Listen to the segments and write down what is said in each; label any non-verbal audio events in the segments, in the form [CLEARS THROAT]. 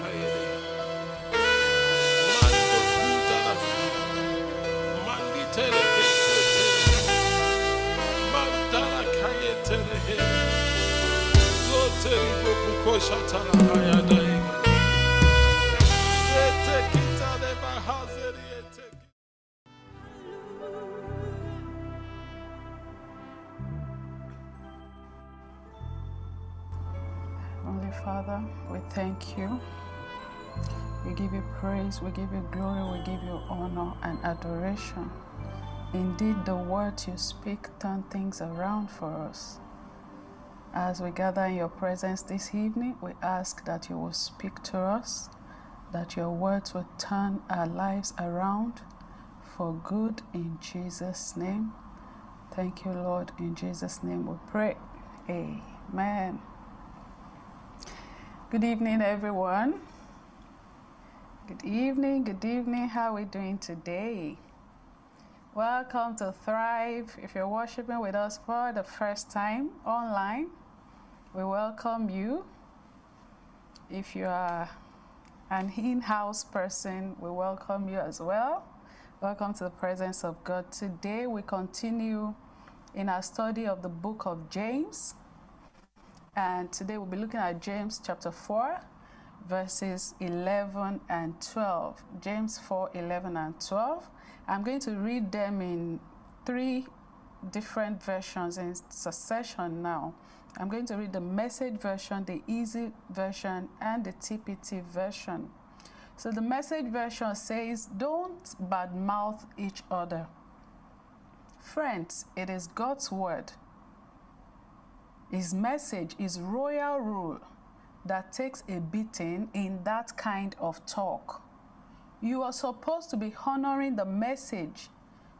kayede. Mando kudala. Manditere kesetere. Mandala you. We give you praise, we give you glory, we give you honor and adoration. Indeed, the words you speak turn things around for us. As we gather in your presence this evening, we ask that you will speak to us, that your words will turn our lives around for good in Jesus' name. Thank you, Lord. In Jesus' name we pray. Amen. Good evening, everyone. Good evening, good evening. How are we doing today? Welcome to Thrive. If you're worshiping with us for the first time online, we welcome you. If you are an in house person, we welcome you as well. Welcome to the presence of God. Today, we continue in our study of the book of James. And today we'll be looking at James chapter 4, verses 11 and 12. James 4, 11 and 12. I'm going to read them in three different versions in succession now. I'm going to read the message version, the easy version, and the TPT version. So the message version says, Don't badmouth each other. Friends, it is God's word. His message is royal rule that takes a beating in that kind of talk. You are supposed to be honoring the message,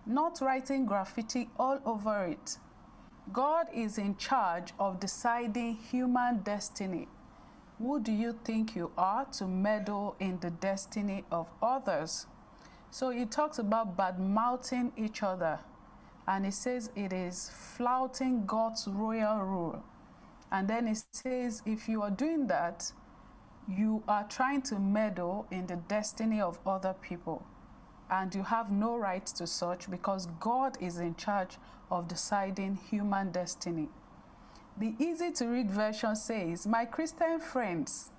not writing graffiti all over it. God is in charge of deciding human destiny. Who do you think you are to meddle in the destiny of others? So he talks about bad mouthing each other, and he says it is flouting God's royal rule. And then he says if you are doing that, you are trying to meddle in the destiny of other people. And you have no right to such because God is in charge of deciding human destiny. The easy to read version says, My Christian friends,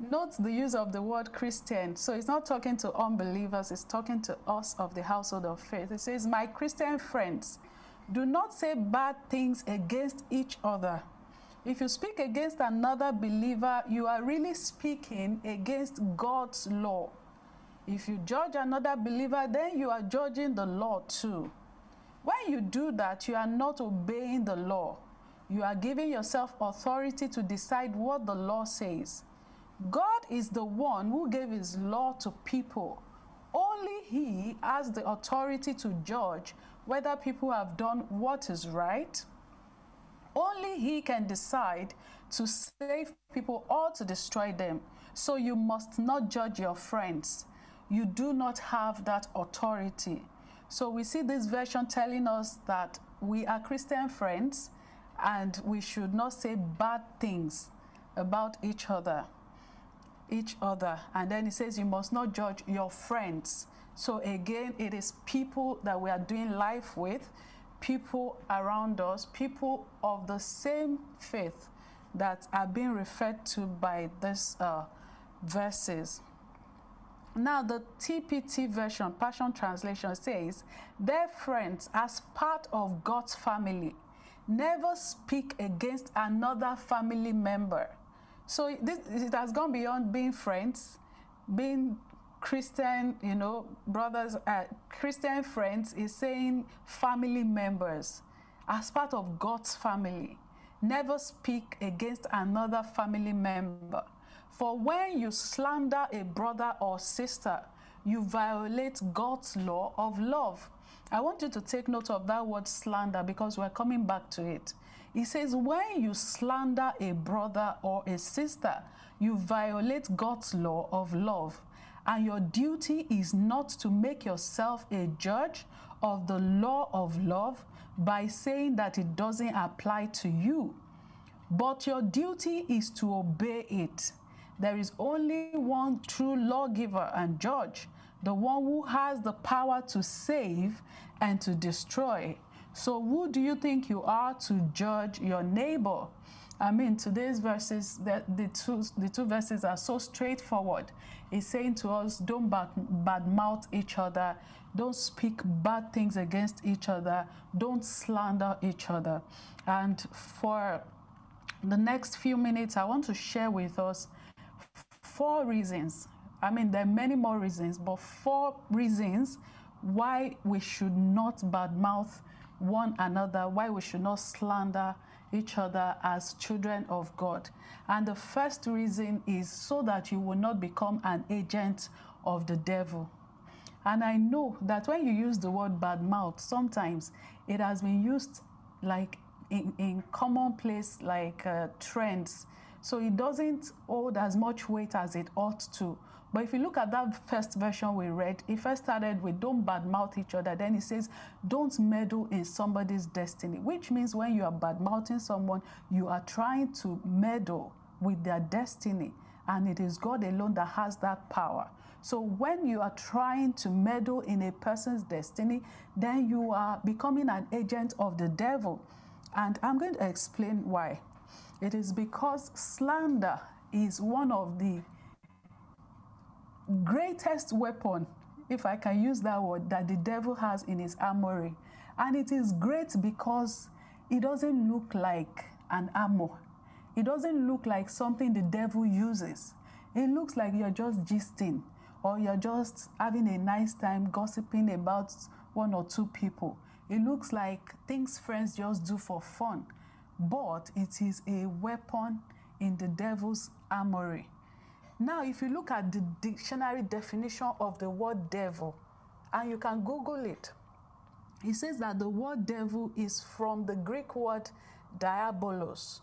note the use of the word Christian. So it's not talking to unbelievers, it's talking to us of the household of faith. It says, My Christian friends, do not say bad things against each other. If you speak against another believer, you are really speaking against God's law. If you judge another believer, then you are judging the law too. When you do that, you are not obeying the law. You are giving yourself authority to decide what the law says. God is the one who gave his law to people. Only he has the authority to judge whether people have done what is right. Only he can decide to save people or to destroy them. So you must not judge your friends. You do not have that authority. So we see this version telling us that we are Christian friends and we should not say bad things about each other. Each other. And then he says you must not judge your friends. So again, it is people that we are doing life with, people around us, people of the same faith that are being referred to by these uh, verses. Now, the TPT version, Passion Translation, says, Their friends, as part of God's family, never speak against another family member. So this, it has gone beyond being friends, being Christian, you know, brothers, uh, Christian friends is saying family members as part of God's family. Never speak against another family member. For when you slander a brother or sister, you violate God's law of love. I want you to take note of that word slander because we're coming back to it. He says, when you slander a brother or a sister, you violate God's law of love. And your duty is not to make yourself a judge of the law of love by saying that it doesn't apply to you. But your duty is to obey it. There is only one true lawgiver and judge, the one who has the power to save and to destroy. So, who do you think you are to judge your neighbor? I mean, today's verses, the, the, two, the two verses are so straightforward. It's saying to us, don't bad, badmouth each other, don't speak bad things against each other, don't slander each other. And for the next few minutes, I want to share with us four reasons. I mean, there are many more reasons, but four reasons why we should not badmouth one another, why we should not slander each other as children of God. And the first reason is so that you will not become an agent of the devil. And I know that when you use the word bad mouth, sometimes it has been used like in, in commonplace like uh, trends. So it doesn't hold as much weight as it ought to. But if you look at that first version we read, it first started with don't badmouth each other. Then it says don't meddle in somebody's destiny, which means when you are badmouthing someone, you are trying to meddle with their destiny. And it is God alone that has that power. So when you are trying to meddle in a person's destiny, then you are becoming an agent of the devil. And I'm going to explain why. It is because slander is one of the greatest weapon, if I can use that word, that the devil has in his armory. And it is great because it doesn't look like an armor. It doesn't look like something the devil uses. It looks like you're just gisting or you're just having a nice time gossiping about one or two people. It looks like things friends just do for fun, but it is a weapon in the devil's armory. Now, if you look at the dictionary definition of the word devil, and you can Google it, it says that the word devil is from the Greek word diabolos.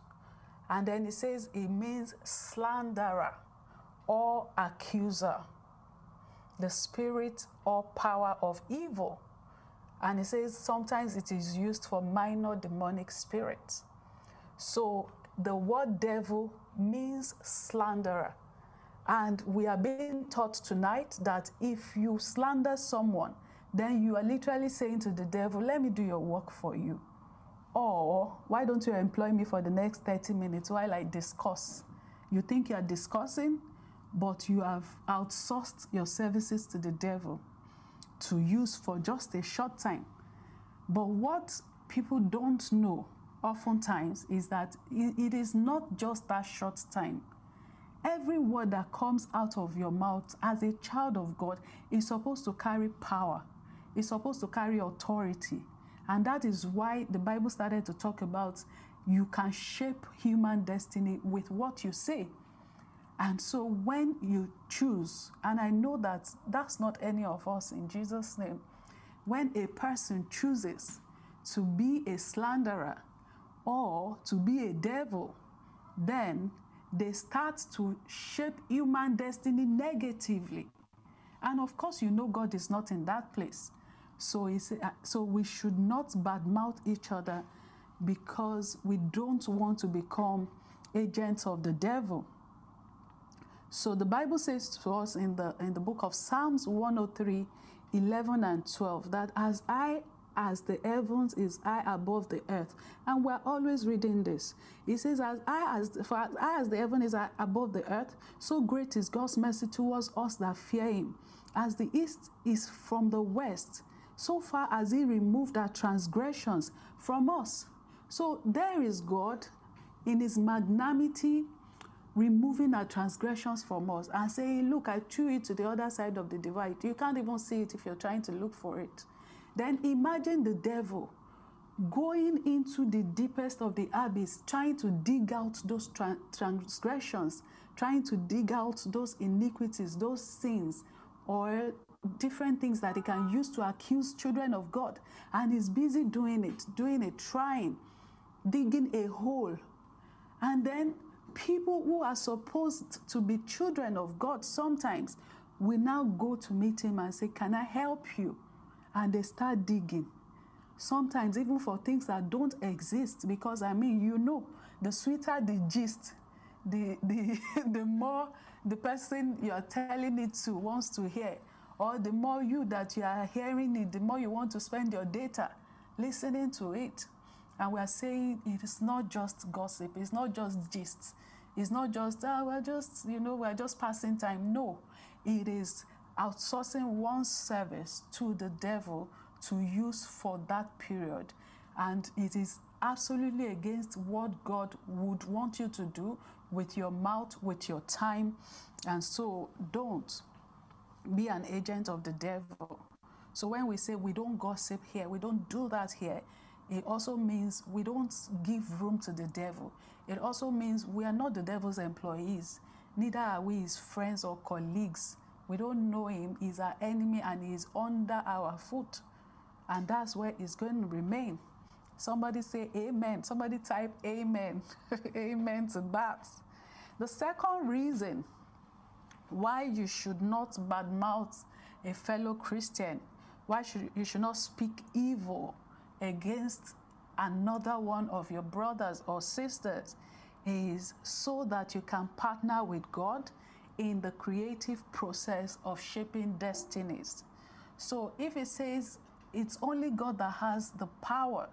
And then it says it means slanderer or accuser, the spirit or power of evil. And it says sometimes it is used for minor demonic spirits. So the word devil means slanderer. And we are being taught tonight that if you slander someone, then you are literally saying to the devil, Let me do your work for you. Or, why don't you employ me for the next 30 minutes while I discuss? You think you are discussing, but you have outsourced your services to the devil to use for just a short time. But what people don't know oftentimes is that it is not just that short time Every word that comes out of your mouth as a child of God is supposed to carry power, it's supposed to carry authority. And that is why the Bible started to talk about you can shape human destiny with what you say. And so when you choose, and I know that that's not any of us in Jesus' name, when a person chooses to be a slanderer or to be a devil, then they start to shape human destiny negatively. And of course, you know God is not in that place. So, uh, so we should not badmouth each other because we don't want to become agents of the devil. So the Bible says to us in the in the book of Psalms 103, 11 and 12 that as I as the heavens is high above the earth. And we're always reading this. It says, as high as, for as high as the heaven is above the earth, so great is God's mercy towards us that fear him. As the east is from the west, so far as he removed our transgressions from us. So there is God in his magnanimity removing our transgressions from us and saying, Look, I threw it to the other side of the divide. You can't even see it if you're trying to look for it. Then imagine the devil going into the deepest of the abyss, trying to dig out those tra- transgressions, trying to dig out those iniquities, those sins, or different things that he can use to accuse children of God. And he's busy doing it, doing it, trying, digging a hole. And then people who are supposed to be children of God sometimes will now go to meet him and say, Can I help you? And they start digging. Sometimes, even for things that don't exist, because I mean, you know, the sweeter the gist, the, the, [LAUGHS] the more the person you are telling it to wants to hear, or the more you that you are hearing it, the more you want to spend your data listening to it. And we are saying it is not just gossip, it's not just gist, it's not just, ah, we're just, you know, we're just passing time. No, it is outsourcing one service to the devil to use for that period. And it is absolutely against what God would want you to do with your mouth, with your time. And so don't be an agent of the devil. So when we say we don't gossip here, we don't do that here, it also means we don't give room to the devil. It also means we are not the devil's employees, neither are we his friends or colleagues. We don't know him, he's our enemy and he's under our foot. And that's where he's going to remain. Somebody say amen. Somebody type amen. [LAUGHS] amen to that. The second reason why you should not badmouth a fellow Christian, why should, you should not speak evil against another one of your brothers or sisters is so that you can partner with God in the creative process of shaping destinies. So if it says it's only God that has the power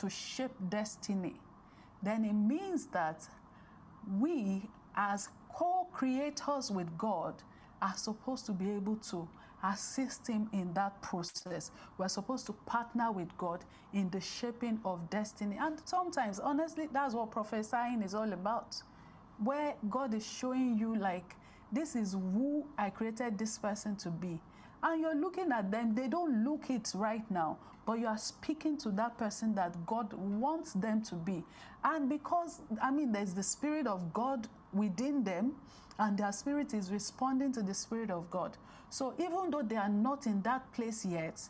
to shape destiny, then it means that we, as co creators with God, are supposed to be able to assist Him in that process. We're supposed to partner with God in the shaping of destiny. And sometimes, honestly, that's what prophesying is all about. Where God is showing you, like, this is who I created this person to be and you're looking at them, they don't look it right now, but you are speaking to that person that God wants them to be. And because, I mean, there's the Spirit of God within them, and their spirit is responding to the Spirit of God. So even though they are not in that place yet,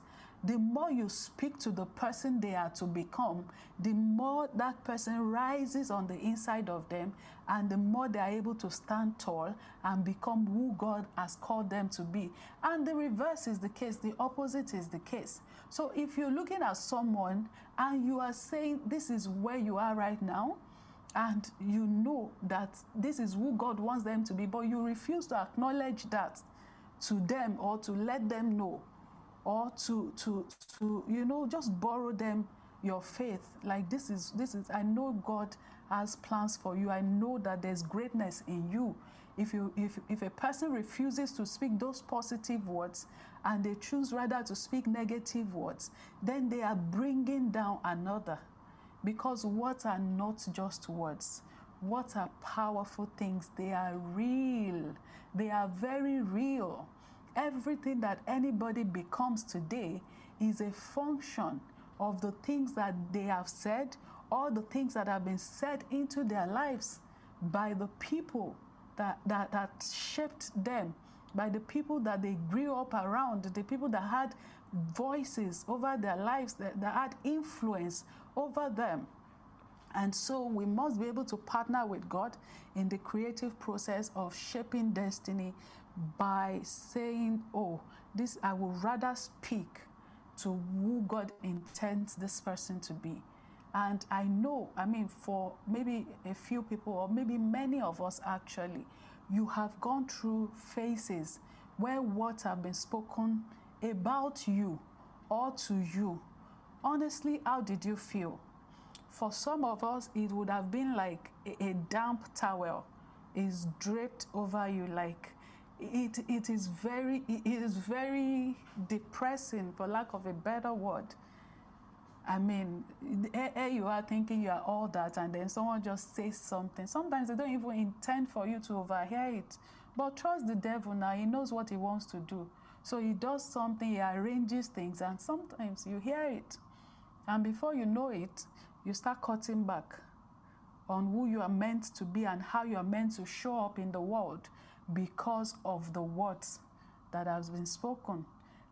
the more you speak to the person they are to become, the more that person rises on the inside of them, and the more they are able to stand tall and become who God has called them to be. And the reverse is the case, the opposite is the case. So if you're looking at someone and you are saying, This is where you are right now, and you know that this is who God wants them to be, but you refuse to acknowledge that to them or to let them know or to to to you know just borrow them your faith. Like this is this is i know god has plans for you. I know that there's greatness in you. If you if if a person refuses to speak those positive words and they choose rather to speak negative words then they are bringing down another. Because words are not just words. What are powerful things. They are real. They are very real everything that anybody becomes today is a function of the things that they have said or the things that have been said into their lives by the people that, that, that shaped them, by the people that they grew up around, the people that had voices over their lives, that, that had influence over them. And so we must be able to partner with God in the creative process of shaping destiny by saying, Oh, this I would rather speak to who God intends this person to be. And I know, I mean, for maybe a few people, or maybe many of us actually, you have gone through phases where words have been spoken about you or to you. Honestly, how did you feel? For some of us, it would have been like a, a damp towel is draped over you, like it, it is very it is very depressing for lack of a better word. I mean here you are thinking you are all that and then someone just says something. Sometimes they don't even intend for you to overhear it. But trust the devil now he knows what he wants to do. So he does something he arranges things and sometimes you hear it. And before you know it you start cutting back on who you are meant to be and how you are meant to show up in the world because of the words that has been spoken.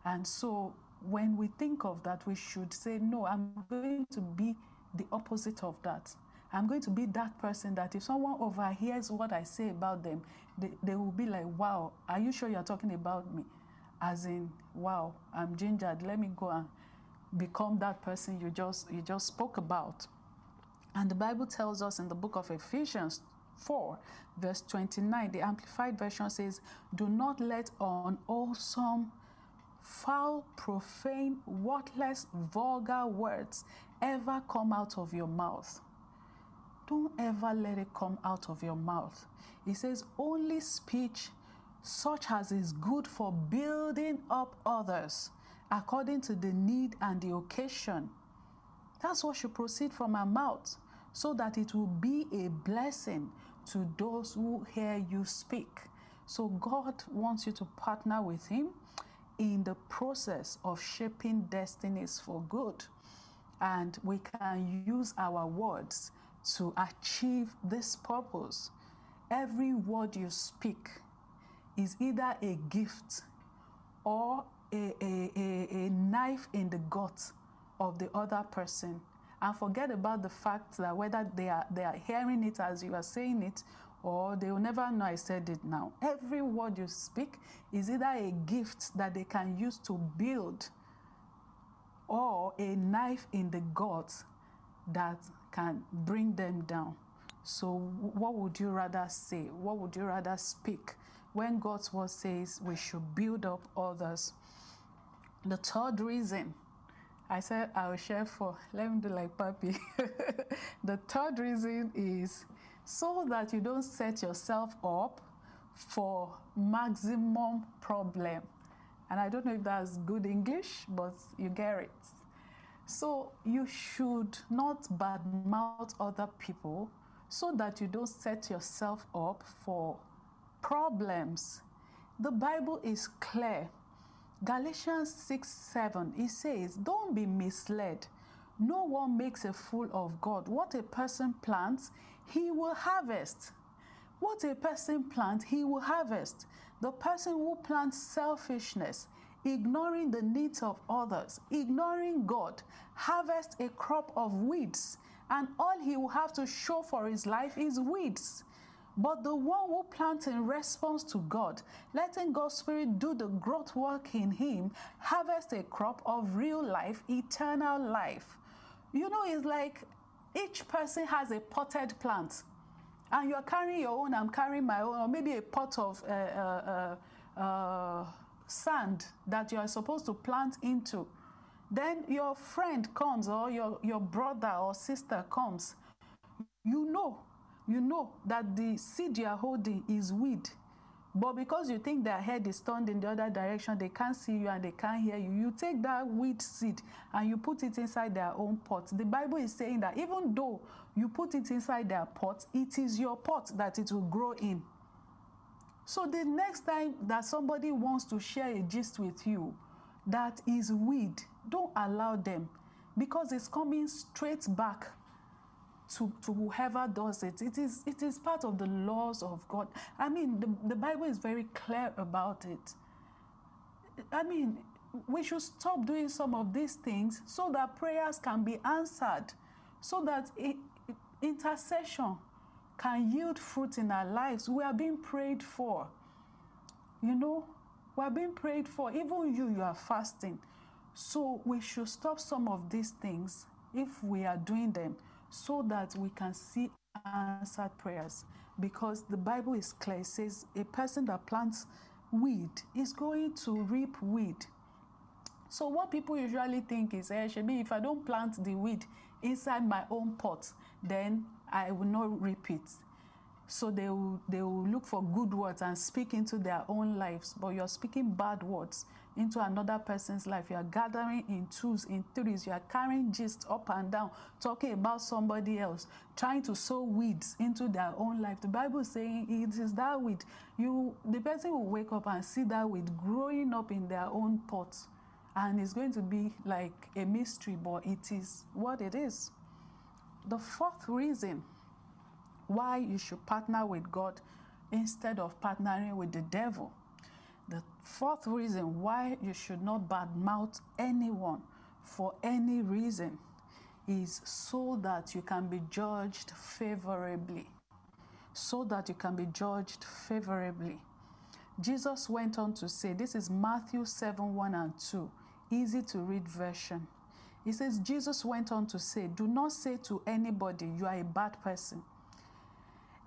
And so when we think of that, we should say, No, I'm going to be the opposite of that. I'm going to be that person that if someone overhears what I say about them, they, they will be like, Wow, are you sure you're talking about me? As in, wow, I'm gingered. Let me go and become that person you just you just spoke about. And the Bible tells us in the book of Ephesians 4, verse 29. The Amplified Version says, Do not let on unwholesome, foul, profane, worthless, vulgar words ever come out of your mouth. Don't ever let it come out of your mouth. It says, Only speech such as is good for building up others according to the need and the occasion. That's what should proceed from our mouth so that it will be a blessing to those who hear you speak. So, God wants you to partner with Him in the process of shaping destinies for good. And we can use our words to achieve this purpose. Every word you speak is either a gift or a, a, a, a knife in the gut of the other person and forget about the fact that whether they are they are hearing it as you are saying it or they will never know I said it now. Every word you speak is either a gift that they can use to build or a knife in the gut that can bring them down. So, what would you rather say? What would you rather speak? When God's word says we should build up others. The third reason I said I will share for. Let me do like Papi. [LAUGHS] the third reason is so that you don't set yourself up for maximum problem. And I don't know if that's good English, but you get it. So you should not badmouth other people so that you don't set yourself up for problems. The Bible is clear Galatians 6 7, it says, Don't be misled. No one makes a fool of God. What a person plants, he will harvest. What a person plants, he will harvest. The person who plants selfishness, ignoring the needs of others, ignoring God, harvests a crop of weeds, and all he will have to show for his life is weeds. But the one who plants in response to God, letting God's Spirit do the growth work in him, harvest a crop of real life, eternal life. You know, it's like each person has a potted plant, and you're carrying your own, I'm carrying my own, or maybe a pot of uh, uh, uh, uh sand that you are supposed to plant into. Then your friend comes, or your, your brother or sister comes. You know you know that the seed you are holding is weed. But because you think their head is turned in the other direction, they can't see you and they can't hear you. You take that weed seed and you put it inside their own pot. The Bible is saying that even though you put it inside their pot, it is your pot that it will grow in. So the next time that somebody wants to share a gist with you that is weed, don't allow them because it's coming straight back to, to whoever does it. It is, it is part of the laws of God. I mean, the, the Bible is very clear about it. I mean, we should stop doing some of these things so that prayers can be answered, so that it, intercession can yield fruit in our lives. We are being prayed for. You know, we are being prayed for. Even you, you are fasting. So we should stop some of these things if we are doing them so that we can see answered prayers. Because the Bible is clear, it says a person that plants weed is going to reap weed. So, what people usually think is, eh, Shebi, if I don't plant the weed inside my own pot, then I will not reap it. So they will, they will look for good words and speak into their own lives, but you're speaking bad words into another person's life. You are gathering in twos, in threes. You are carrying gist up and down, talking about somebody else, trying to sow weeds into their own life. The Bible is saying it is that weed. You, the person will wake up and see that weed growing up in their own pot, and it's going to be like a mystery, but it is what it is. The fourth reason why you should partner with God instead of partnering with the devil the fourth reason why you should not badmouth anyone for any reason is so that you can be judged favorably. So that you can be judged favorably. Jesus went on to say, this is Matthew 7 1 and 2, easy to read version. He says, Jesus went on to say, Do not say to anybody you are a bad person.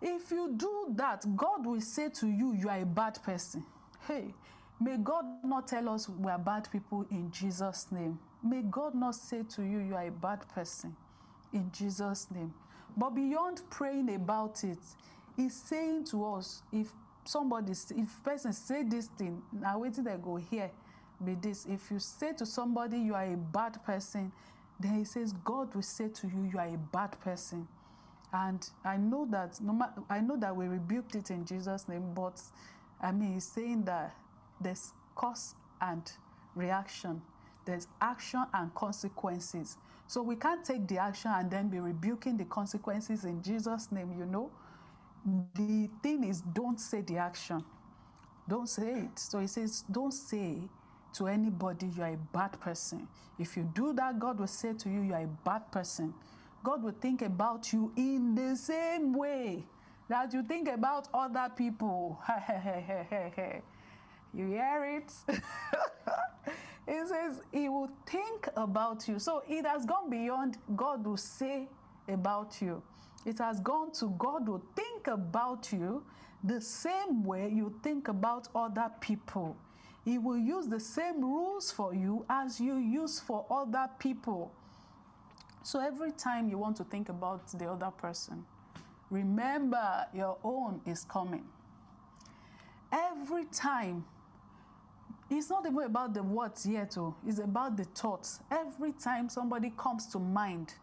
If you do that, God will say to you, You are a bad person. Hey, may God not tell us we are bad people in Jesus' name. May God not say to you, You are a bad person in Jesus' name. But beyond praying about it, He's saying to us, if somebody, if person say this thing, now waiting they go here, be this. If you say to somebody you are a bad person, then he says God will say to you you are a bad person. And I know that no matter, I know that we rebuked it in Jesus' name, but I mean he's saying that there's cause and reaction, there's action and consequences. So we can't take the action and then be rebuking the consequences in Jesus' name, you know. The thing is, don't say the action. Don't say it. So he says, don't say to anybody you are a bad person. If you do that, God will say to you, you are a bad person. God will think about you in the same way that you think about other people. [LAUGHS] you hear it? [LAUGHS] he says he will think about you. So it has gone beyond God will say about you. It has gone to God will think about you the same way you think about other people. He will use the same rules for you as you use for other people. So every time you want to think about the other person, remember your own is coming. Every time, it's not even about the words yet, oh, it's about the thoughts. Every time somebody comes to mind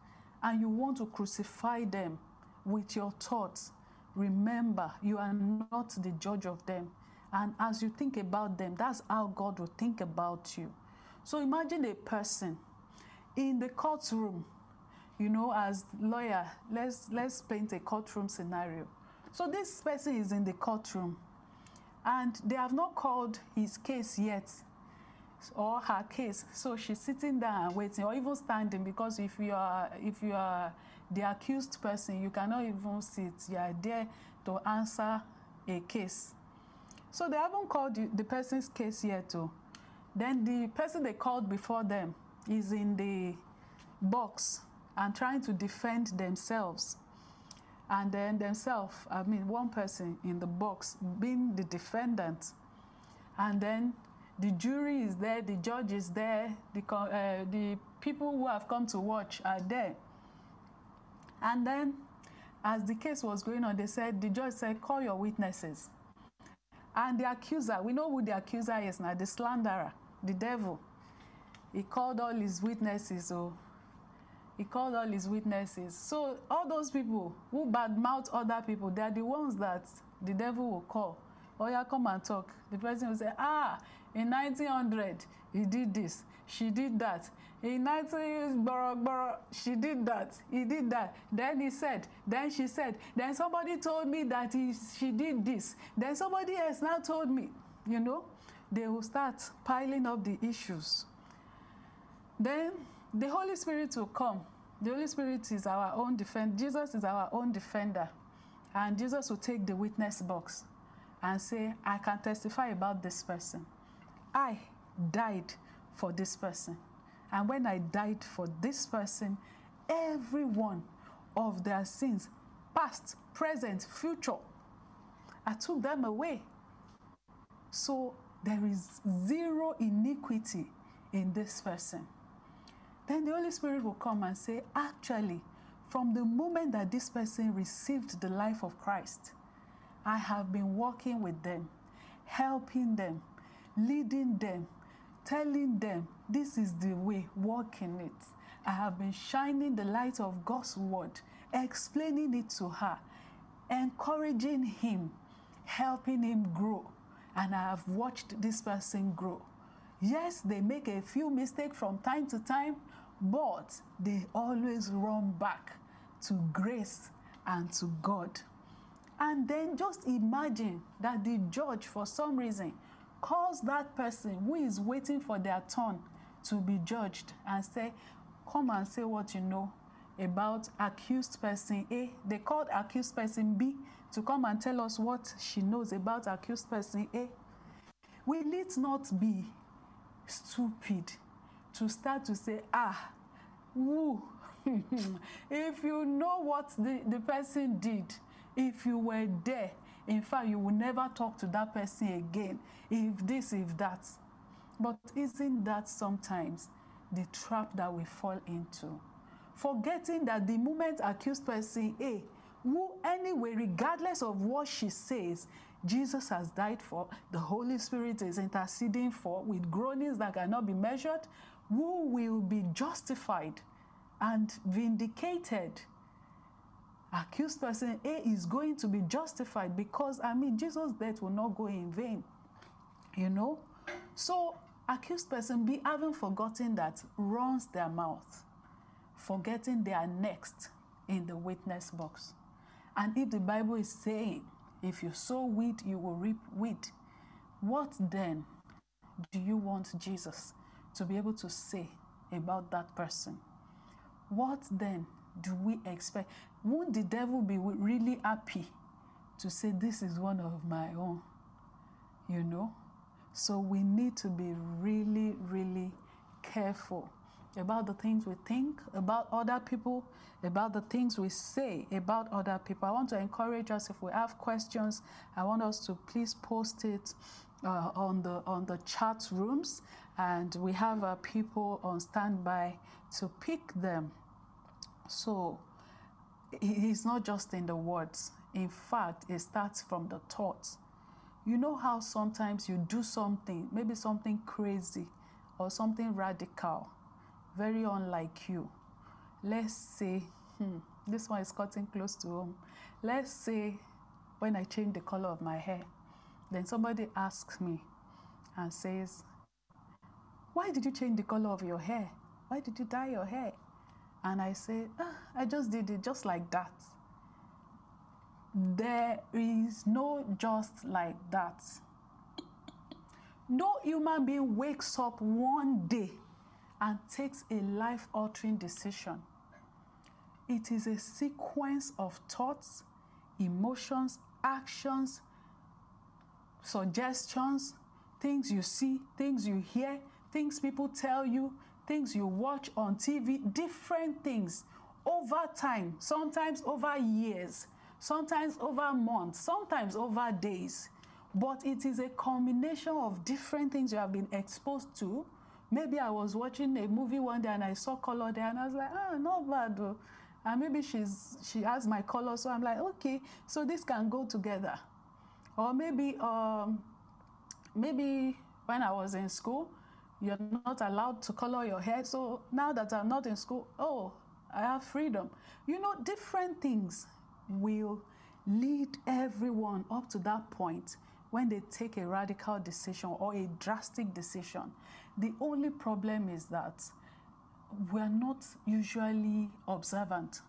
and you want to crucify them with your thoughts, remember you are not the judge of them. And as you think about them, that's how God will think about you. So imagine a person in the courtroom, you know, as lawyer, let's let's paint a courtroom scenario. So this person is in the courtroom and they have not called his case yet or her case. So she's sitting there and waiting or even standing because if you are if you are the accused person, you cannot even sit. You are there to answer a case. So they haven't called the person's case yet. Too. Then the person they called before them is in the box and trying to defend themselves. And then themselves, I mean, one person in the box being the defendant. And then the jury is there, the judge is there, the, uh, the people who have come to watch are there. And then, as the case was going on, they said, the judge said, call your witnesses. And the accuser, we know who the accuser is now, the slanderer, the devil. He called all his witnesses, oh, he called all his witnesses. So all those people who badmouth other people, they are the ones that the devil will call. Oh yeah, come and talk. The person will say, ah, in 1900, he did this, she did that. In 19 borough, borough, she did that, he did that. Then he said, then she said, then somebody told me that he, she did this. Then somebody else now told me, you know, they will start piling up the issues. Then the Holy Spirit will come. The Holy Spirit is our own defender. Jesus is our own defender. And Jesus will take the witness box and say, I can testify about this person. I died for this person. And when I died for this person, every one of their sins, past, present, future, I took them away. So there is zero iniquity in this person. Then the Holy Spirit will come and say, actually, from the moment that this person received the life of Christ, I have been walking with them, helping them, leading them, telling them this is the way, walk in it. I have been shining the light of God's word, explaining it to her, encouraging him, helping him grow. And I have watched this person grow. Yes, they make a few mistakes from time to time, but they always run back to grace and to God. And then just imagine that the judge, for some reason, calls that person who is waiting for their turn to be judged and say, Come and say what you know about accused person A. They called accused person B to come and tell us what she knows about accused person A. Will it not be stupid to start to say, ah, woo, [LAUGHS] if you know what the, the person did, If you were there, in fact, you will never talk to that person again. If this, if that. But isn't that sometimes the trap that we fall into? Forgetting that the moment accused person A, who anyway, regardless of what she says, Jesus has died for, the Holy Spirit is interceding for, with groanings that cannot be measured, who will be justified and vindicated. Accused person A is going to be justified because, I mean, Jesus' death will not go in vain. You know? So, accused person B, having forgotten that, runs their mouth, forgetting they are next in the witness box. And if the Bible is saying, if you sow wheat, you will reap wheat, what then do you want Jesus to be able to say about that person? What then do we expect? Won't the devil be really happy to say, This is one of my own? You know? So we need to be really, really careful about the things we think about other people, about the things we say about other people. I want to encourage us if we have questions, I want us to please post it uh, on the on the chat rooms, and we have uh, people on standby to pick them. So it's not just in the words. In fact, it starts from the thoughts. You know how sometimes you do something, maybe something crazy or something radical, very unlike you. Let's say, hmm, this one is cutting close to home. Let's say when I change the color of my hair, then somebody asks me and says, Why did you change the color of your hair? Why did you dye your hair? And I say, ah, I just did it just like that. There is no just like that. No human being wakes up one day and takes a life altering decision. It is a sequence of thoughts, emotions, actions, suggestions, things you see, things you hear, things people tell you, things you watch on TV, different things over time, sometimes over years, sometimes over months, sometimes over days. But it is a combination of different things you have been exposed to. Maybe I was watching a movie one day and I saw color there and I was like, ah, not bad. And maybe she's she has my color, so I'm like, okay, so this can go together. Or maybe um, maybe when I was in school, you're not allowed to color your hair. So now that I'm not in school, oh, I have freedom. You know, different things will lead everyone up to that point when they take a radical decision or a drastic decision. The only problem is that we're not usually observant.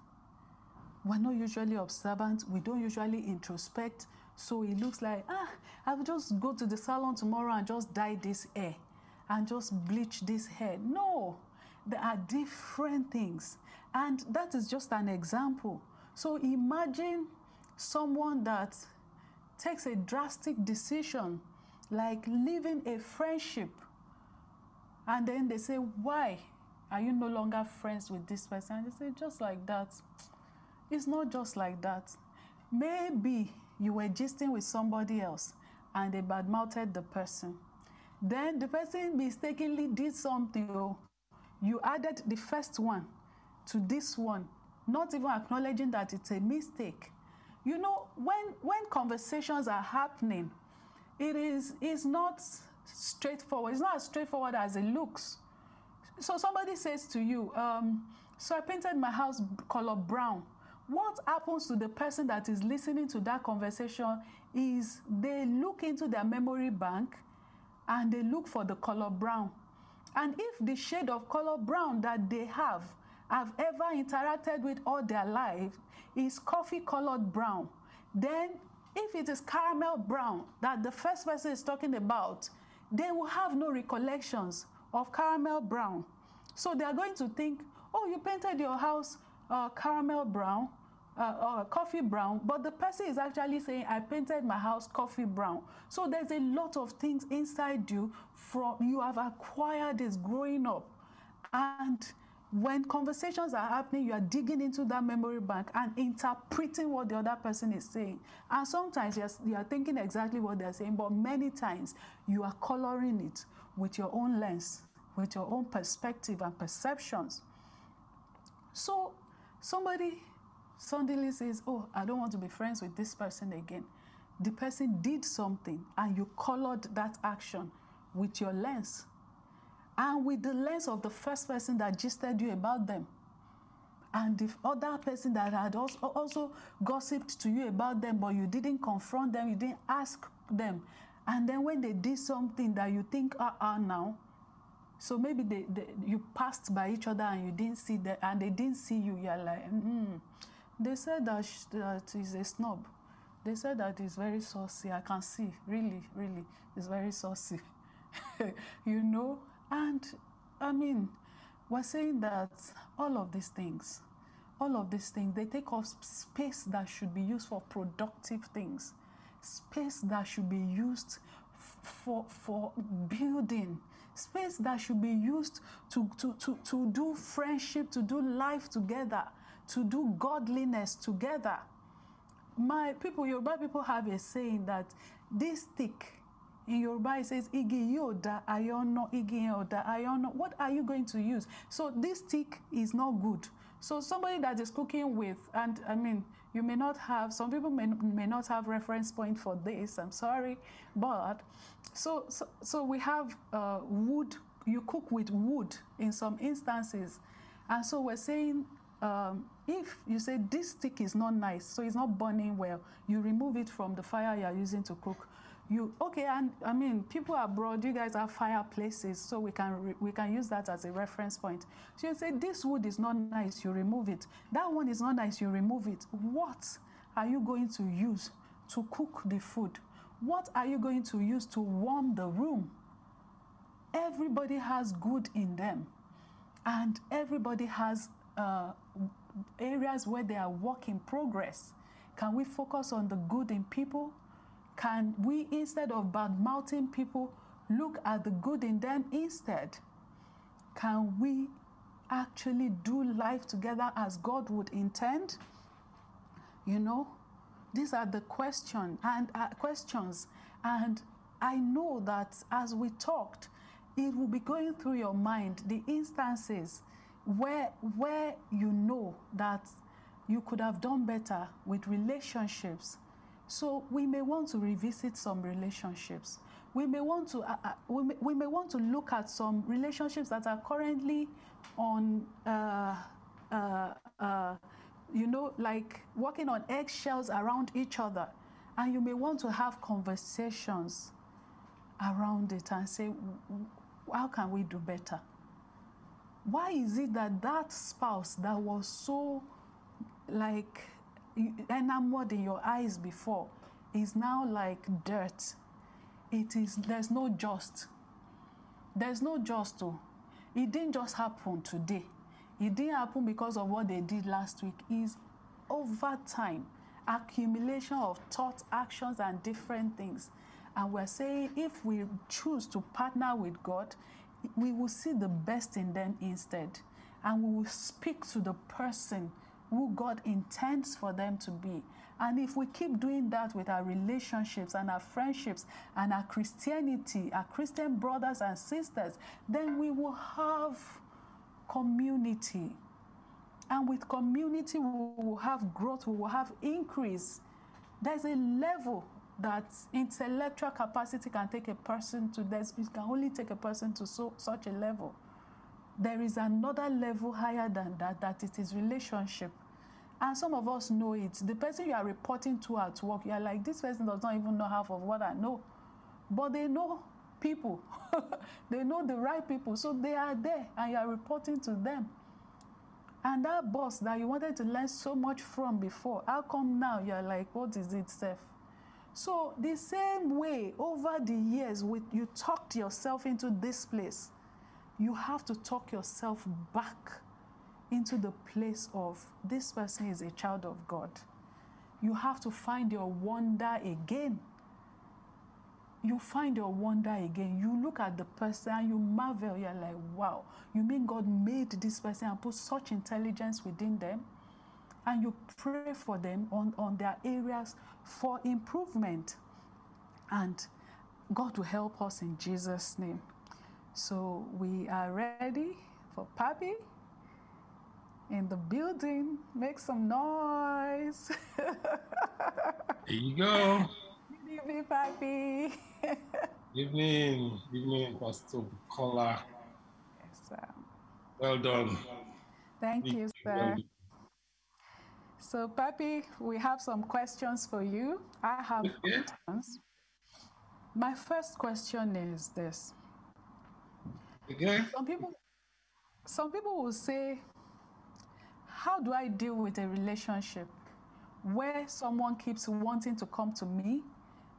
We're not usually observant. We don't usually introspect. So it looks like, ah, I'll just go to the salon tomorrow and just dye this hair and just bleach this hair. No, there are different things. And that is just an example. So imagine someone that takes a drastic decision, like leaving a friendship, and then they say, Why are you no longer friends with this person? And they say, Just like that. It's not just like that. Maybe you were gisting with somebody else and they badmouthed the person then the person mistakenly did something. Oh, you added the first one to this one, not even acknowledging that it's a mistake. You know, when when conversations are happening, it is is not straightforward. It's not as straightforward as it looks. So somebody says to you, um, "So I painted my house color brown." What happens to the person that is listening to that conversation is they look into their memory bank and they look for the color brown. And if the shade of color brown that they have have ever interacted with all their life is coffee colored brown, then if it is caramel brown that the first person is talking about, they will have no recollections of caramel brown. So they are going to think, oh, you painted your house uh, caramel brown, uh, uh, coffee brown, but the person is actually saying, I painted my house coffee brown. So there's a lot of things inside you from you have acquired this growing up. And when conversations are happening, you are digging into that memory bank and interpreting what the other person is saying. And sometimes you're, you are thinking exactly what they're saying, but many times you are coloring it with your own lens, with your own perspective and perceptions. So somebody suddenly says, Oh, I don't want to be friends with this person again. The person did something and you colored that action with your lens and with the lens of the first person that gisted you about them and the other person that had also, also gossiped to you about them but you didn't confront them you didn't ask them and then when they did something that you think ah uh, uh, now so maybe they, they, you passed by each other and you didn't see them and they didn't see you you're like. They said that, sh- that he's a snob. They said that he's very saucy. I can see. Really really he's very saucy. [LAUGHS] You know? And I mean, we're saying that all of these things, all of these things, they take up space that should be used for productive things, space that should be used for, for building, space that should be used to, to, to, to do friendship, to do life together, to do godliness together. My people, Yoruba people have a saying that this stick in Yoruba, it says, Igi yoda ayono, igi yoda ayono. What are you going to use? So this stick is not good. So somebody that is cooking with, and I mean, you may not have, some people may, may not have reference point for this, I'm sorry, but so, so, so we have uh, wood, you cook with wood in some instances. And so we're saying um, if you say this stick is not nice, so it's not burning well, you remove it from the fire you're using to cook. You okay and i mean people abroad you guys have fireplaces so we can we can use that as a reference point. So you say this wood is not nice you remove it. That one is not nice you remove it. What are you going to use to cook the food? What are you going to use to warm the room? Everybody has good in them and everybody has uh, areas where they are work in progress can we focus on the good in people can we, instead of bad mouthing people, look at the good in them instead? Can we actually do life together as God would intend? You know, these are the question and uh, questions, and I know that as we talked, it will be going through your mind the instances where where you know that you could have done better with relationships so we may want to revisit some relationships. We may want to uh, uh, we, may, we may want to look at some relationships that are currently on uh, uh, uh, you know like walking on eggshells around each other, and you may want to have conversations around it and say, how can we do better? Why is it that that spouse that was so like enamored in your eyes before is now like dirt. It is, there's no just. There's no just. Oh. It didn't just happen today. It didn't happen because of what they did last week. Is over time, accumulation of thoughts, actions, and different things. And we're saying if we choose to partner with God, we will see the best in them instead. And we will speak to the person who God intends for them to be. And if we keep doing that with our relationships and our friendships and our Christianity, our Christian brothers and sisters, then we will have community. And with community, we will have growth, we will have increase. There's a level that intellectual capacity can take a person to, this it can only take a person to so, such a level there is another level higher than that, that it is relationship. And some of us know it. The person you are reporting to at work, you're like, this person does not even know half of what I know. But they know people. [LAUGHS] they know the right people. So they are there and you are reporting to them. And that boss that you wanted to learn so much from before, how come now you're like, what is it, Steph? So the same way over the years, with you talked yourself into this place you have to talk yourself back into the place of this person is a child of God. You have to find your wonder again. you find your wonder again. You look at the person and you marvel. You're like, wow, you mean God made this person and put such intelligence within them? And you pray for them on, on their areas for improvement. And God will help us in Jesus' name. So we are ready for Papi in the building. Make some noise. [LAUGHS] There you go. Good evening, Papi. [LAUGHS] Evening, evening, Pastor Bukola. Yes, sir. Well done. Thank you, Well sir. done. So, Papi, we have some questions for you. I have Okay. questions. My first question is this. Okay. Some people some people will say, How do I deal with a relationship where someone keeps wanting to come to me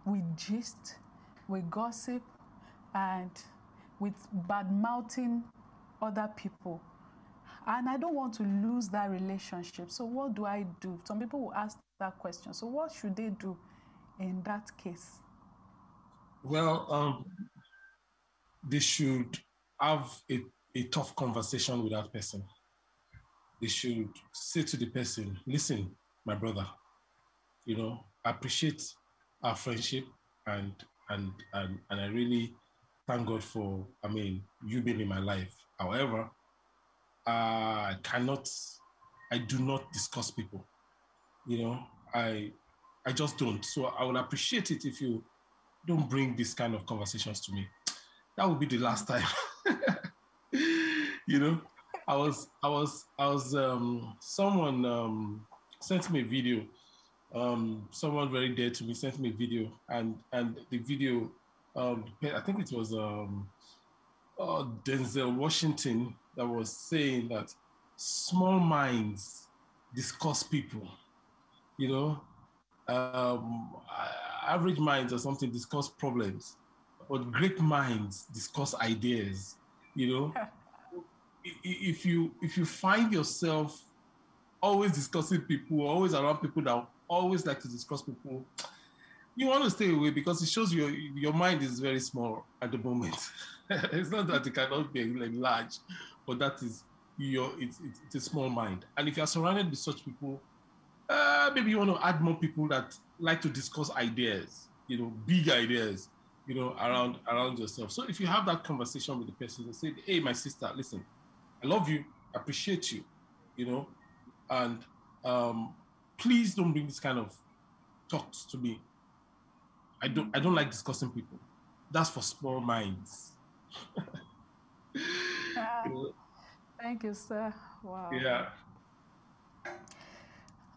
with gist, with gossip, and with bad mouthing other people? And I don't want to lose that relationship. So, what do I do? Some people will ask that question. So, what should they do in that case? Well, um, they should have a, a tough conversation with that person. They should say to the person, listen, my brother, you know, appreciate our friendship and and and and I really thank God for, I mean, you being in my life. However, I cannot, I do not discuss people. You know, I I just don't. So I would appreciate it if you don't bring this kind of conversations to me. That would be the last time. [LAUGHS] you know, I was, I was, I was. Um, someone um, sent me a video. Um, someone very dear to me sent me a video, and and the video, um, I think it was um, uh, Denzel Washington that was saying that small minds discuss people. You know, um, average minds or something discuss problems, but great minds discuss ideas. You know, [LAUGHS] if you if you find yourself always discussing people, always around people that always like to discuss people, you want to stay away because it shows your your mind is very small at the moment. [LAUGHS] it's not that it cannot be like large, but that is your it's, it's it's a small mind. And if you are surrounded with such people, uh, maybe you want to add more people that like to discuss ideas, you know, big ideas, you know, around around yourself. So if you have that conversation with the person and say, "Hey, my sister, listen, I love you, appreciate you, you know, and um, please don't bring this kind of talks to me. I don't I don't like discussing people. That's for small minds. [LAUGHS] Know, thank you, sir. Wow. yeah.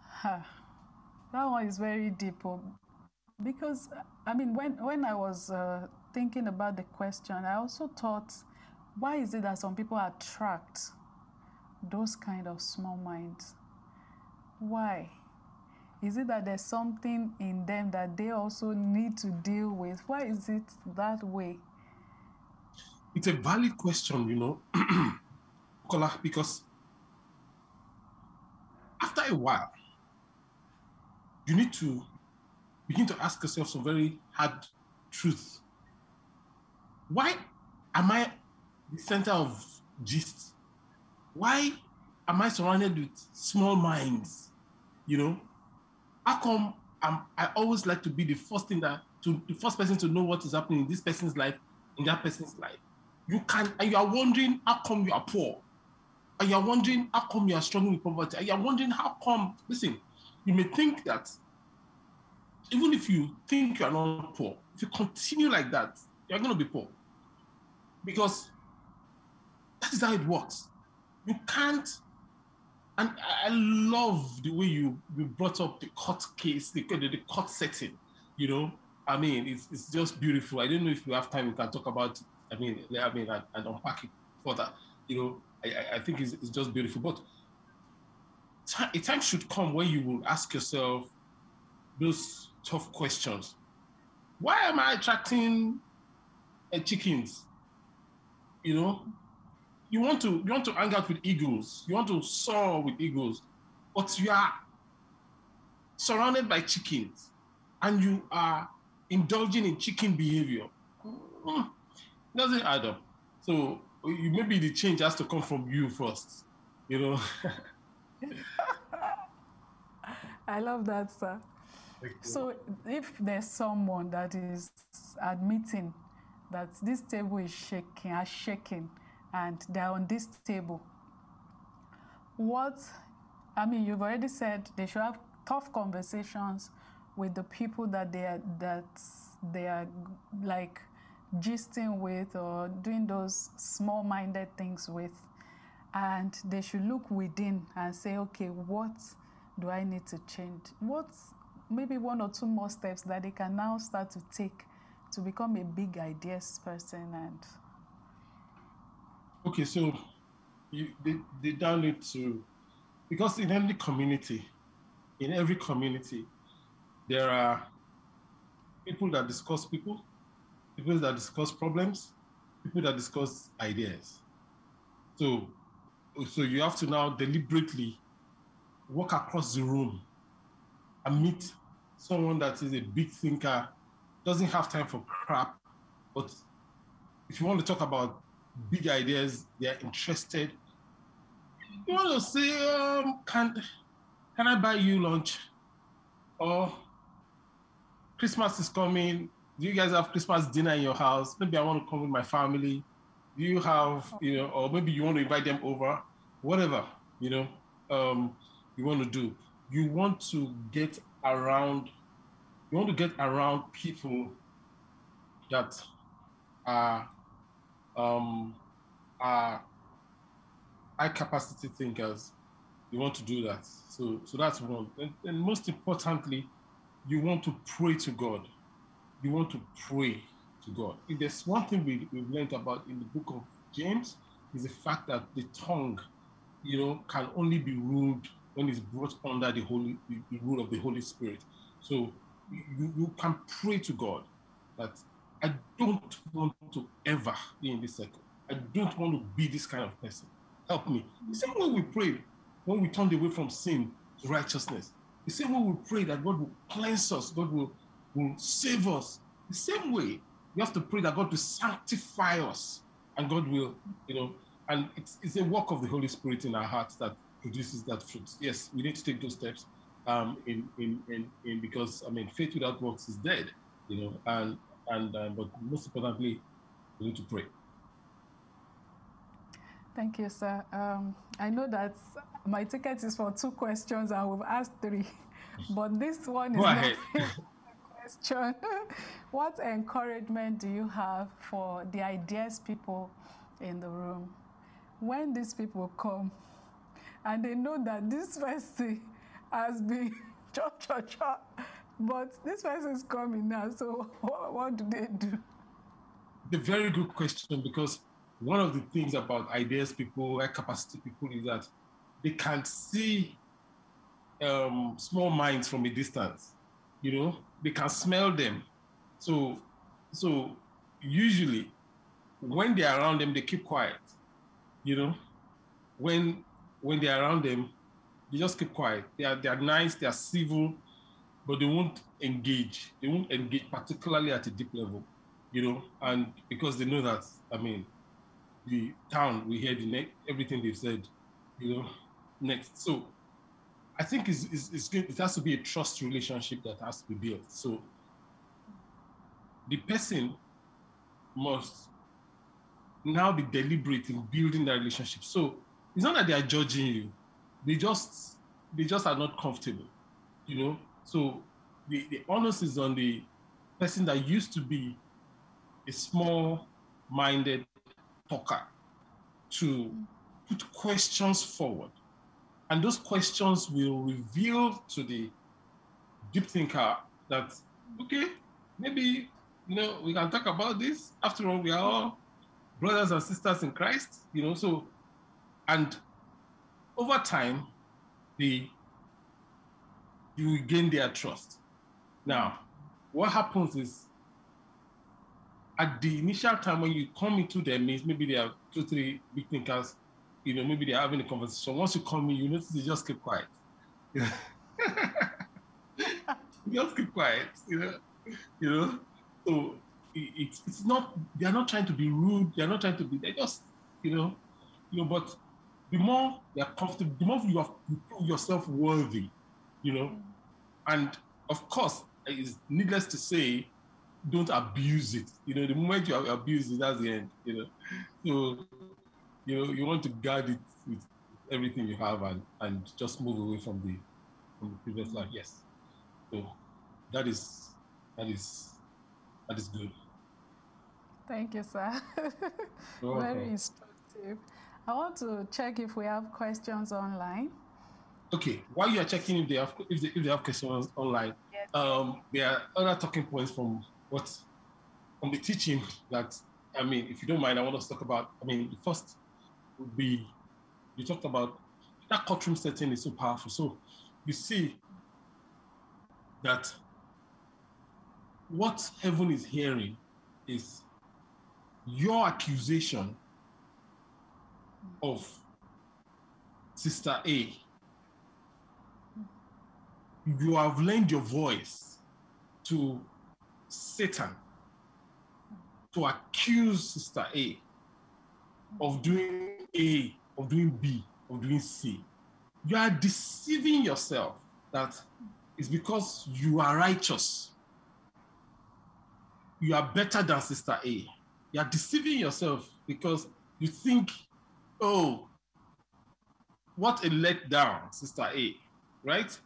Huh. That one is very deep. oh. Because, I mean, when, when I was uh, thinking about the question, I also thought, why is it that some people attract those kind of small minds? Why? Is it that there's something in them that they also need to deal with? Why is it that way? It's a valid question, you know, [CLEARS THROAT] Kola, because after a while, you need to begin to ask yourself some very hard truth. Why am I the center of gist? Why am I surrounded with small minds? You know, how come I'm, I always like to be the first thing that to the first person to know what is happening in this person's life, in that person's life? You can, and you are wondering how come you are poor, and you are wondering how come you are struggling with poverty, and you are wondering how come. Listen, you may think that even if you think you are not poor, if you continue like that, you're going to be poor because that is how it works. You can't. And I I love the way you, you brought up the court case, the, the, the court setting. You know, I mean, it's, it's just beautiful. I don't know if we have time, we can talk about. I mean, I mean, and, and unpack it further. You know, I, I- think it's, it's just beautiful. But a time should come when you will ask yourself those tough questions. Why am I attracting uh, chickens? You know, you want to you want to hang out with eagles, you want to soar with eagles, but you are surrounded by chickens, and you are indulging in chicken behavior. Mm, doesn't add up. So maybe the change has to come from you first, you know. [LAUGHS] I love that, sir. So if there's someone that is admitting that this table is shaking, are shaking, and they're on this table, what I mean, you've already said they should have tough conversations with the people that they are that they are like gisting with or doing those small-minded things with. And they should look within and say okay what do i need to change? What's maybe one or two more steps that they can now start to take to become a big ideas person and okay so you they, they now need to because in every community in every community there are people that discuss people people that discuss problems people that discuss ideas so so you have to now deliberately walk across the room and meet someone that is a big thinker, doesn't have time for crap, but if you want to talk about big ideas, they're interested. You want to say, um, can can I buy you lunch? Or Christmas is coming. Do you guys have Christmas dinner in your house? Maybe I want to come with my family. Do you have, you know, or maybe you want to invite them over, whatever, you know, um, you want to do. You want to get around, you want to get around people that are, um, are high capacity thinkers. You want to do that. So, so that's one. And, and most importantly, you want to pray to God. You want to pray to God. If there's one thing we, we've learned about in the book of James, is the fact that the tongue, you know, can only be ruled when it's brought under the holy the rule of the Holy Spirit. So you, you can pray to God that I don't want to ever be in this circle. I don't want to be this kind of person. Help me. The same way we pray when we turned away from sin to righteousness. The same way we pray that God will cleanse us, God will, will save us. The same way we have to pray that God will sanctify us and God will, you know, and it's, it's a work of the Holy Spirit in our hearts that produces that fruit. Yes, we need to take those steps. Um, in, in, in, in because I mean, faith without works is dead, you know, and and uh, but most importantly, we need to pray. Thank you, sir. Um, I know that my ticket is for two questions and we've asked three, [LAUGHS] but this one is Go ahead. [LAUGHS] [LAUGHS] question. [LAUGHS] what encouragement do you have for the ideas people in the room? When these people come, and they know that this [LAUGHS] person has been cha cha cha, but this person is coming now. So [LAUGHS] what, what do they do? The very good question because one of the things about ideas people, high capacity people, is that they can see um, small minds from a distance. You know, they can smell them. So, so usually, when they're around them, they keep quiet. You know, when when they're around them, they just keep quiet. They are, they are nice, they are civil, but they won't engage. They won't engage, particularly at a deep level, you know, and because they know that, I mean, the town, we hear the everything they've said, you know, next. So I think good. It has to be a trust relationship that has to be built. So the person must now be deliberate in building that relationship. So it's not that they are judging you they just they just are not comfortable you know so the, the onus is on the person that used to be a small minded talker to put questions forward and those questions will reveal to the deep thinker that okay maybe you know we can talk about this after all we are all brothers and sisters in christ you know so and over time, the you gain their trust. Now, what happens is at the initial time when you come into their midst, maybe they are two, three big thinkers, you know, maybe they're having a conversation. Once you come in, you notice they just keep quiet. [LAUGHS] just keep quiet, you know. you know, so it, it's it's not they are not trying to be rude. They are not trying to be. They just you know, you know. But the more they are comfortable, the more you have you prove yourself worthy, you know, and of course, it's needless to say, don't abuse it. You know, the moment you abuse it, that's the end. You know, so you know you want to guard it with everything you have and and just move away from the from the previous life. Yes, so that is that is that is good. Thank you, sir. [LAUGHS] Very instructive. I want to check if we have questions online. Okay, while you are checking if they have if they, if they have questions online, yes. um, there are other talking points from what from the teaching that I mean, if you don't mind, I want us to talk about. I mean, the first would be you talked about that courtroom setting is so powerful. So you see that what heaven is hearing is your accusation of Sister A. You have lent your voice to Satan to accuse Sister A of doing A, of doing B, of doing C. You are deceiving yourself that it's because you are righteous. You are better than Sister A. You are deceiving yourself because you think, oh, what a letdown, Sister A, right?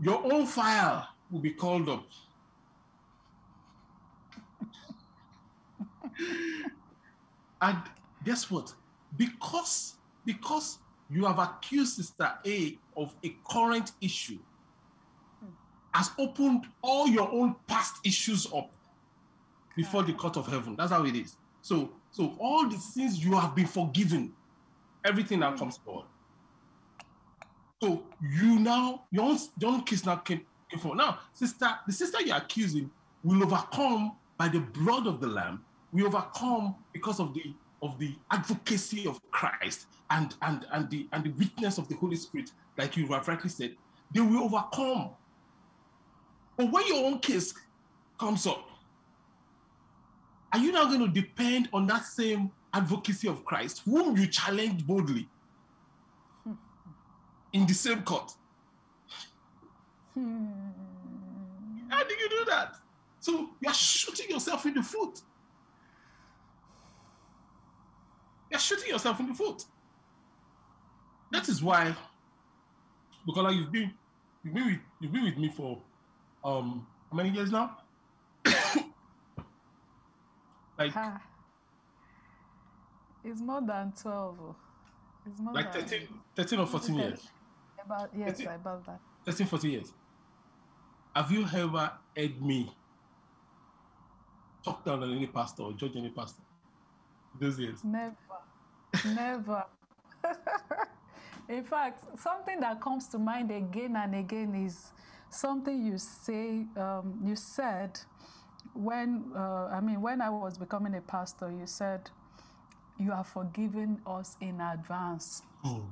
Your own file will be called up. [LAUGHS] and guess what? Because because you have accused Sister A of a current issue, has opened all your own past issues up before the court of heaven. That's how it is. So, so all the sins you have been forgiven, everything that comes forward. So you now, your own, your own case now came, came forward. Now, sister, the sister you're accusing will overcome by the blood of the Lamb. We overcome because of the of the advocacy of Christ and and and the and the witness of the Holy Spirit, like you have rightly said, they will overcome. But when your own case comes up, are you now going to depend on that same advocacy of Christ, whom you challenged boldly in the same court? Hmm. How do you do that? So you're shooting yourself in the foot. You're shooting yourself in the foot. That is why, because you've been you've been with, you've been with me for um how many years now? [COUGHS] like it's more than 12 it's more like 13, 13 or 14 years? about yes 13, about that. 13 14 years. Have you ever heard me talk down on any pastor or judge any pastor those years never never [LAUGHS] in fact something that comes to mind again and again is something you say um, you said when uh, I mean when I was becoming a pastor, you said you are forgiving us in advance. Oh.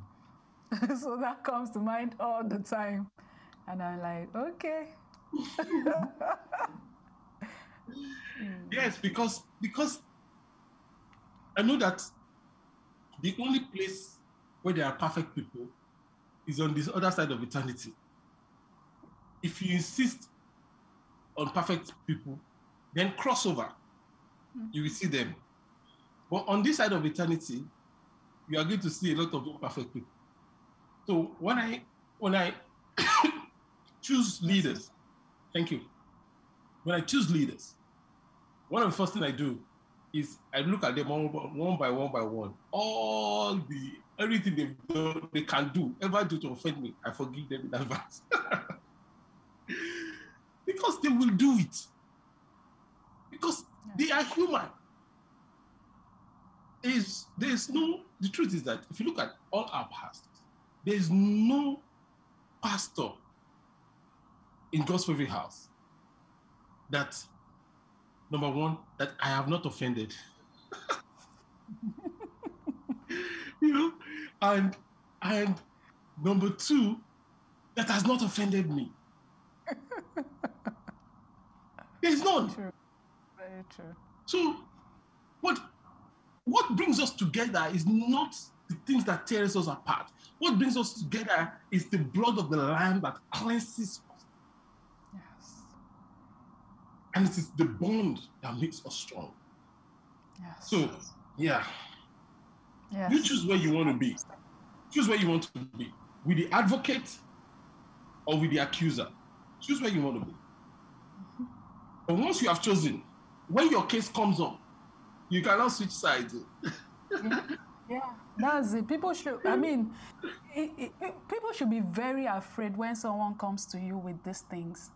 [LAUGHS] so that comes to mind all the time, and I'm like, okay. [LAUGHS] yes, because because I know that the only place where there are perfect people is on this other side of eternity. If you insist on perfect people, then crossover, mm. you will see them. But on this side of eternity, you are going to see a lot of imperfect people. So when I when I [COUGHS] choose leaders, thank you. When I choose leaders, one of the first things I do is I look at them one, one by one by one. All the everything they've done, they can do, ever do to offend me, I forgive them in [LAUGHS] advance. because they will do it because they are human. Is there's no the truth is that if you look at all our pastors, there's no pastor in God's favorite house that number one that I have not offended. [LAUGHS] you know, and and number two that has not offended me. There is none. True. Very true. So, what what brings us together is not the things that tears us apart. What brings us together is the blood of the Lamb that cleanses us, Yes. And it is the bond that makes us strong. Yes. So, yeah, yes. you choose where you want to be. Choose where you want to be with the advocate or with the accuser. Choose where you want to be. Mm-hmm. And once you have chosen, when your case comes up, you cannot switch sides. [LAUGHS] Yeah, that's it. People should, I mean, it, it, it- people should be very afraid when someone comes to you with these things.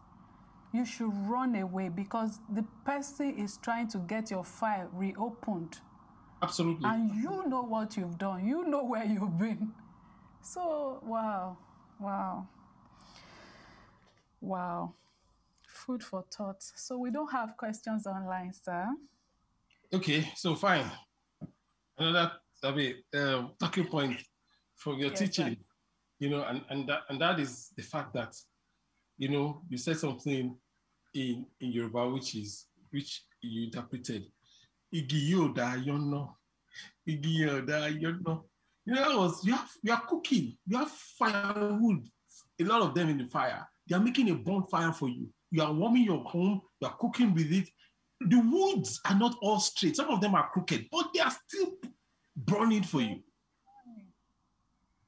You should run away because the person is trying to get your file reopened. Absolutely. And you know what you've done, you know where you've been. So, wow, wow, wow. Food for thought. So, we don't have questions online, sir. Okay, so fine. Another, I mean, um, talking point from your Yes, sir. teaching, you know, and and that and that is the fact that, you know, you said something in in Yoruba which is which you interpreted. You know, was you have you are cooking, you have firewood, a lot of them in the fire. They are making a bonfire for you. You are warming your home. You are cooking with it the woods are not all straight. Some of them are crooked, but they are still burning for you.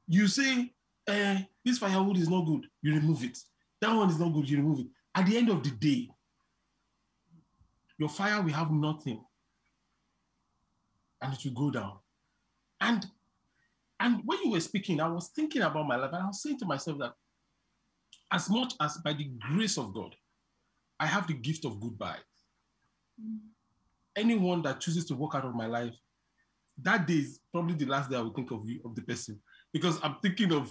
You say, eh, this firewood is not good, you remove it. That one is not good, you remove it. At the end of the day, your fire will have nothing and it will go down. And and when you were speaking, I was thinking about my life, and I was saying to myself that as much as by the grace of God, I have the gift of goodbye anyone that chooses to walk out of my life, that day is probably the last day I will think of you, of the person, because I'm thinking of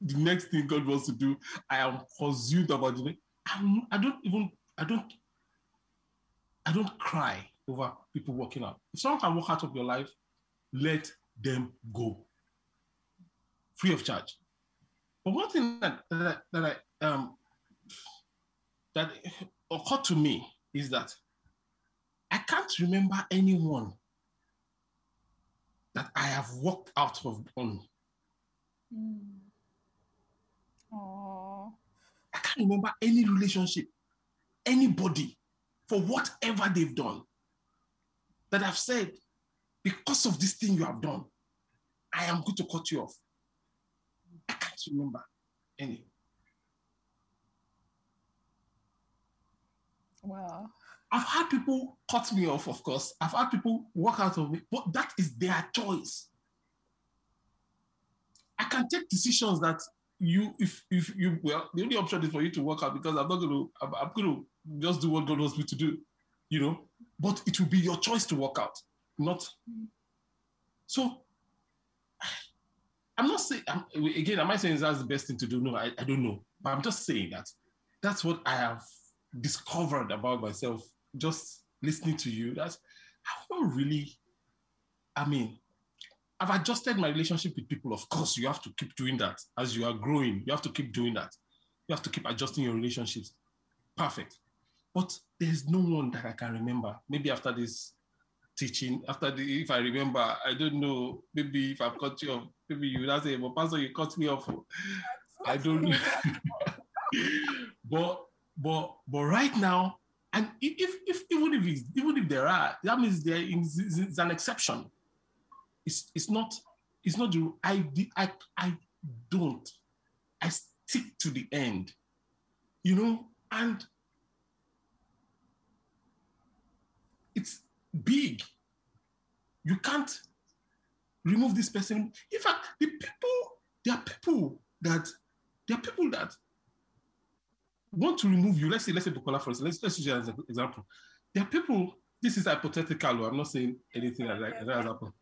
the next thing God wants to do. I am consumed about it. I'm, I don't even, I don't, I don't cry over people walking out. If someone can walk out of your life, let them go, free of charge. But one thing that that, that I um that occurred to me is that I can't remember anyone that I have walked out of on. Oh, I can't remember any relationship, anybody, for whatever they've done, that I've said, because of this thing you have done, I am going to cut you off. I can't remember any. wow. I've had people cut me off, of course. I've had people walk out of me, but that is their choice. I can take decisions that you, if if you, well, the only option is for you to walk out because I'm not to, I'm, I'm going to just do what God wants me to do, you know. But it will be your choice to walk out, not. So, I'm not saying I'm, again. Am I saying that's the best thing to do? No, I, I don't know. But I'm just saying that that's what I have discovered about myself just listening to you. That's I've not really. I mean, I've adjusted my relationship with people. Of course, you have to keep doing that as you are growing. You have to keep doing that. You have to keep adjusting your relationships. Perfect. But there's no one that I can remember. Maybe after this teaching, after the, if I remember, I don't know. Maybe if I've cut you off, maybe you would say, "But Pastor, you cut me off." I don't know. [LAUGHS] but but but right now, and if, if if even if even if there are, that means there is, is an exception. It's it's not it's not the I I I don't. I stick to the end. You know, and it's big. You can't remove this person. In fact, the people, there are people that there are people that want to remove you. Let's say, let's say Bukola for instance. Let's, let's use as an example. There are people, this is hypothetical, I'm not saying anything like that, that has happened.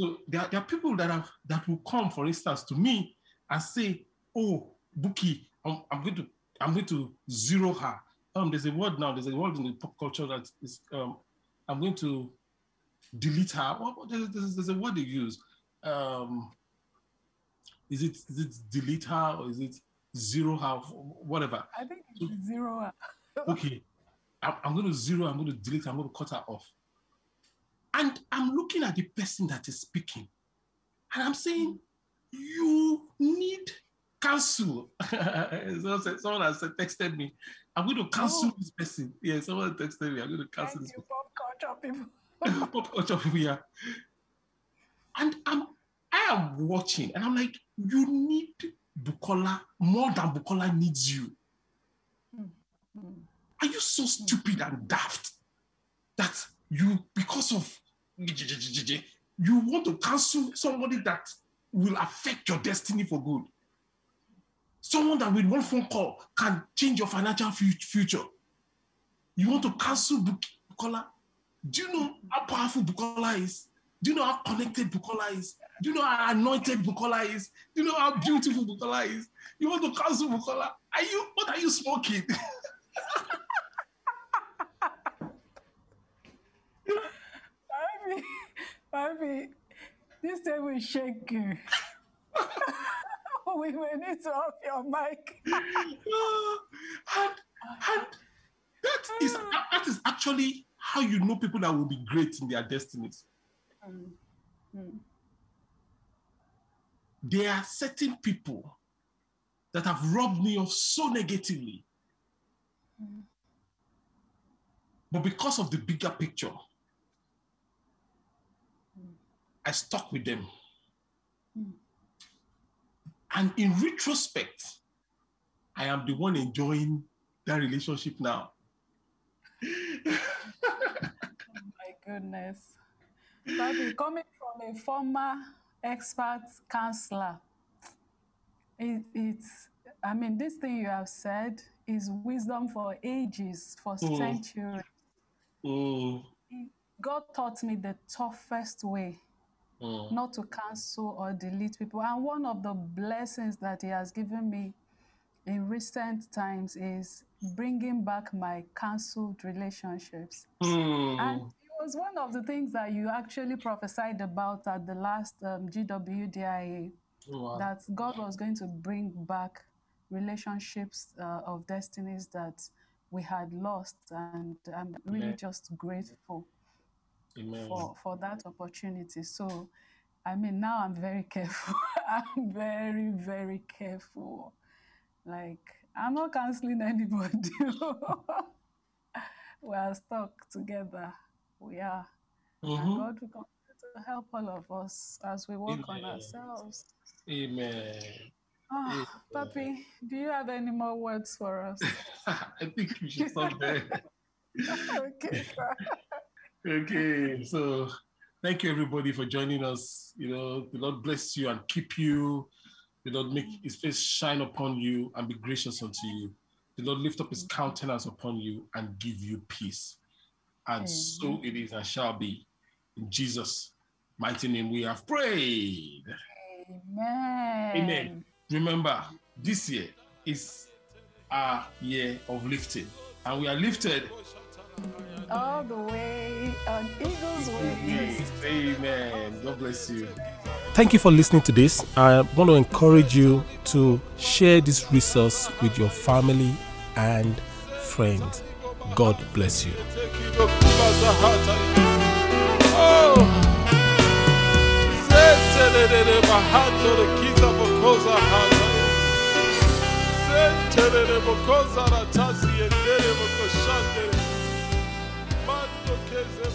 So there are, there are people that have that will come, for instance, to me and say, Oh, Buki, I'm, I'm going to I'm going to zero her. Um, there's a word now, there's a word in the pop culture that is um, I'm going to delete her. What, there's, there's, a word they use. Um, is it is it delete her or is it zero her? Whatever. I think it's zero. Okay. I'm, I'm going to zero, I'm going to delete, I'm going to cut her off. And I'm looking at the person that is speaking, and I'm saying, you need cancel. [LAUGHS] someone, has texted me, I'm going to cancel oh. this person. Yeah, someone texted me, I'm going to cancel Thank this you, Pop culture people. [LAUGHS] [LAUGHS] pop culture people, yeah. And I'm I am watching, and I'm like, you need Bukola more than Bukola needs you. Mm-hmm. Are you so stupid and daft that you, because of you want to cancel somebody that will affect your destiny for good? Someone that with one phone call can change your financial future. You want to cancel Bukola? Do you know how powerful Bukola is? Do you know how connected Bukola is? Do you know how anointed Bukola is? Do you know how beautiful Bukola is? You want to cancel Bukola? Are you what are you smoking? [LAUGHS] Mommy, this time we shake you. [LAUGHS] we will need to off your mic. [LAUGHS] and, and that is that is actually how you know people that will be great in their destinies. Mm. Mm. There are certain people that have robbed me of so negatively. Mm. But because of the bigger picture, I stuck with them. And in retrospect, I am the one enjoying that relationship now. oh my goodness. Papi, coming from a former expert counselor, it, it's, I mean, this thing you have said is wisdom for ages, for mm. centuries. Mm. God taught me the toughest way mm. not to cancel or delete people. And one of the blessings that He has given me in recent times is bringing back my cancelled relationships. Mm. And it was one of the things that you actually prophesied about at the last um, GWDIA wow. that God was going to bring back relationships uh, of destinies that we had lost. And I'm really just grateful Amen. for for that opportunity. So, I mean, now I'm very careful. [LAUGHS] I'm very very careful. Like I'm not canceling anybody. [LAUGHS] we are stuck together. We are. Mm-hmm. And God will continue to help all of us as we work Amen. on ourselves. Amen. Oh, Papi, do you have any more words for us? [LAUGHS] I think we should stop there. okay. Okay, so thank you everybody for joining us. You know, the Lord bless you and keep you. The Lord make his face shine upon you and be gracious unto you. The Lord lift up his countenance upon you and give you peace. And Amen. so it is and shall be. In Jesus' mighty name we have prayed. Amen. Amen. Remember, this year is our year of lifting. And we are lifted all the way on Eagles Way. Amen. God bless you. Thank you for listening to this. I want to encourage you to share this resource with your family and friends. God bless you. Oh. Jesus.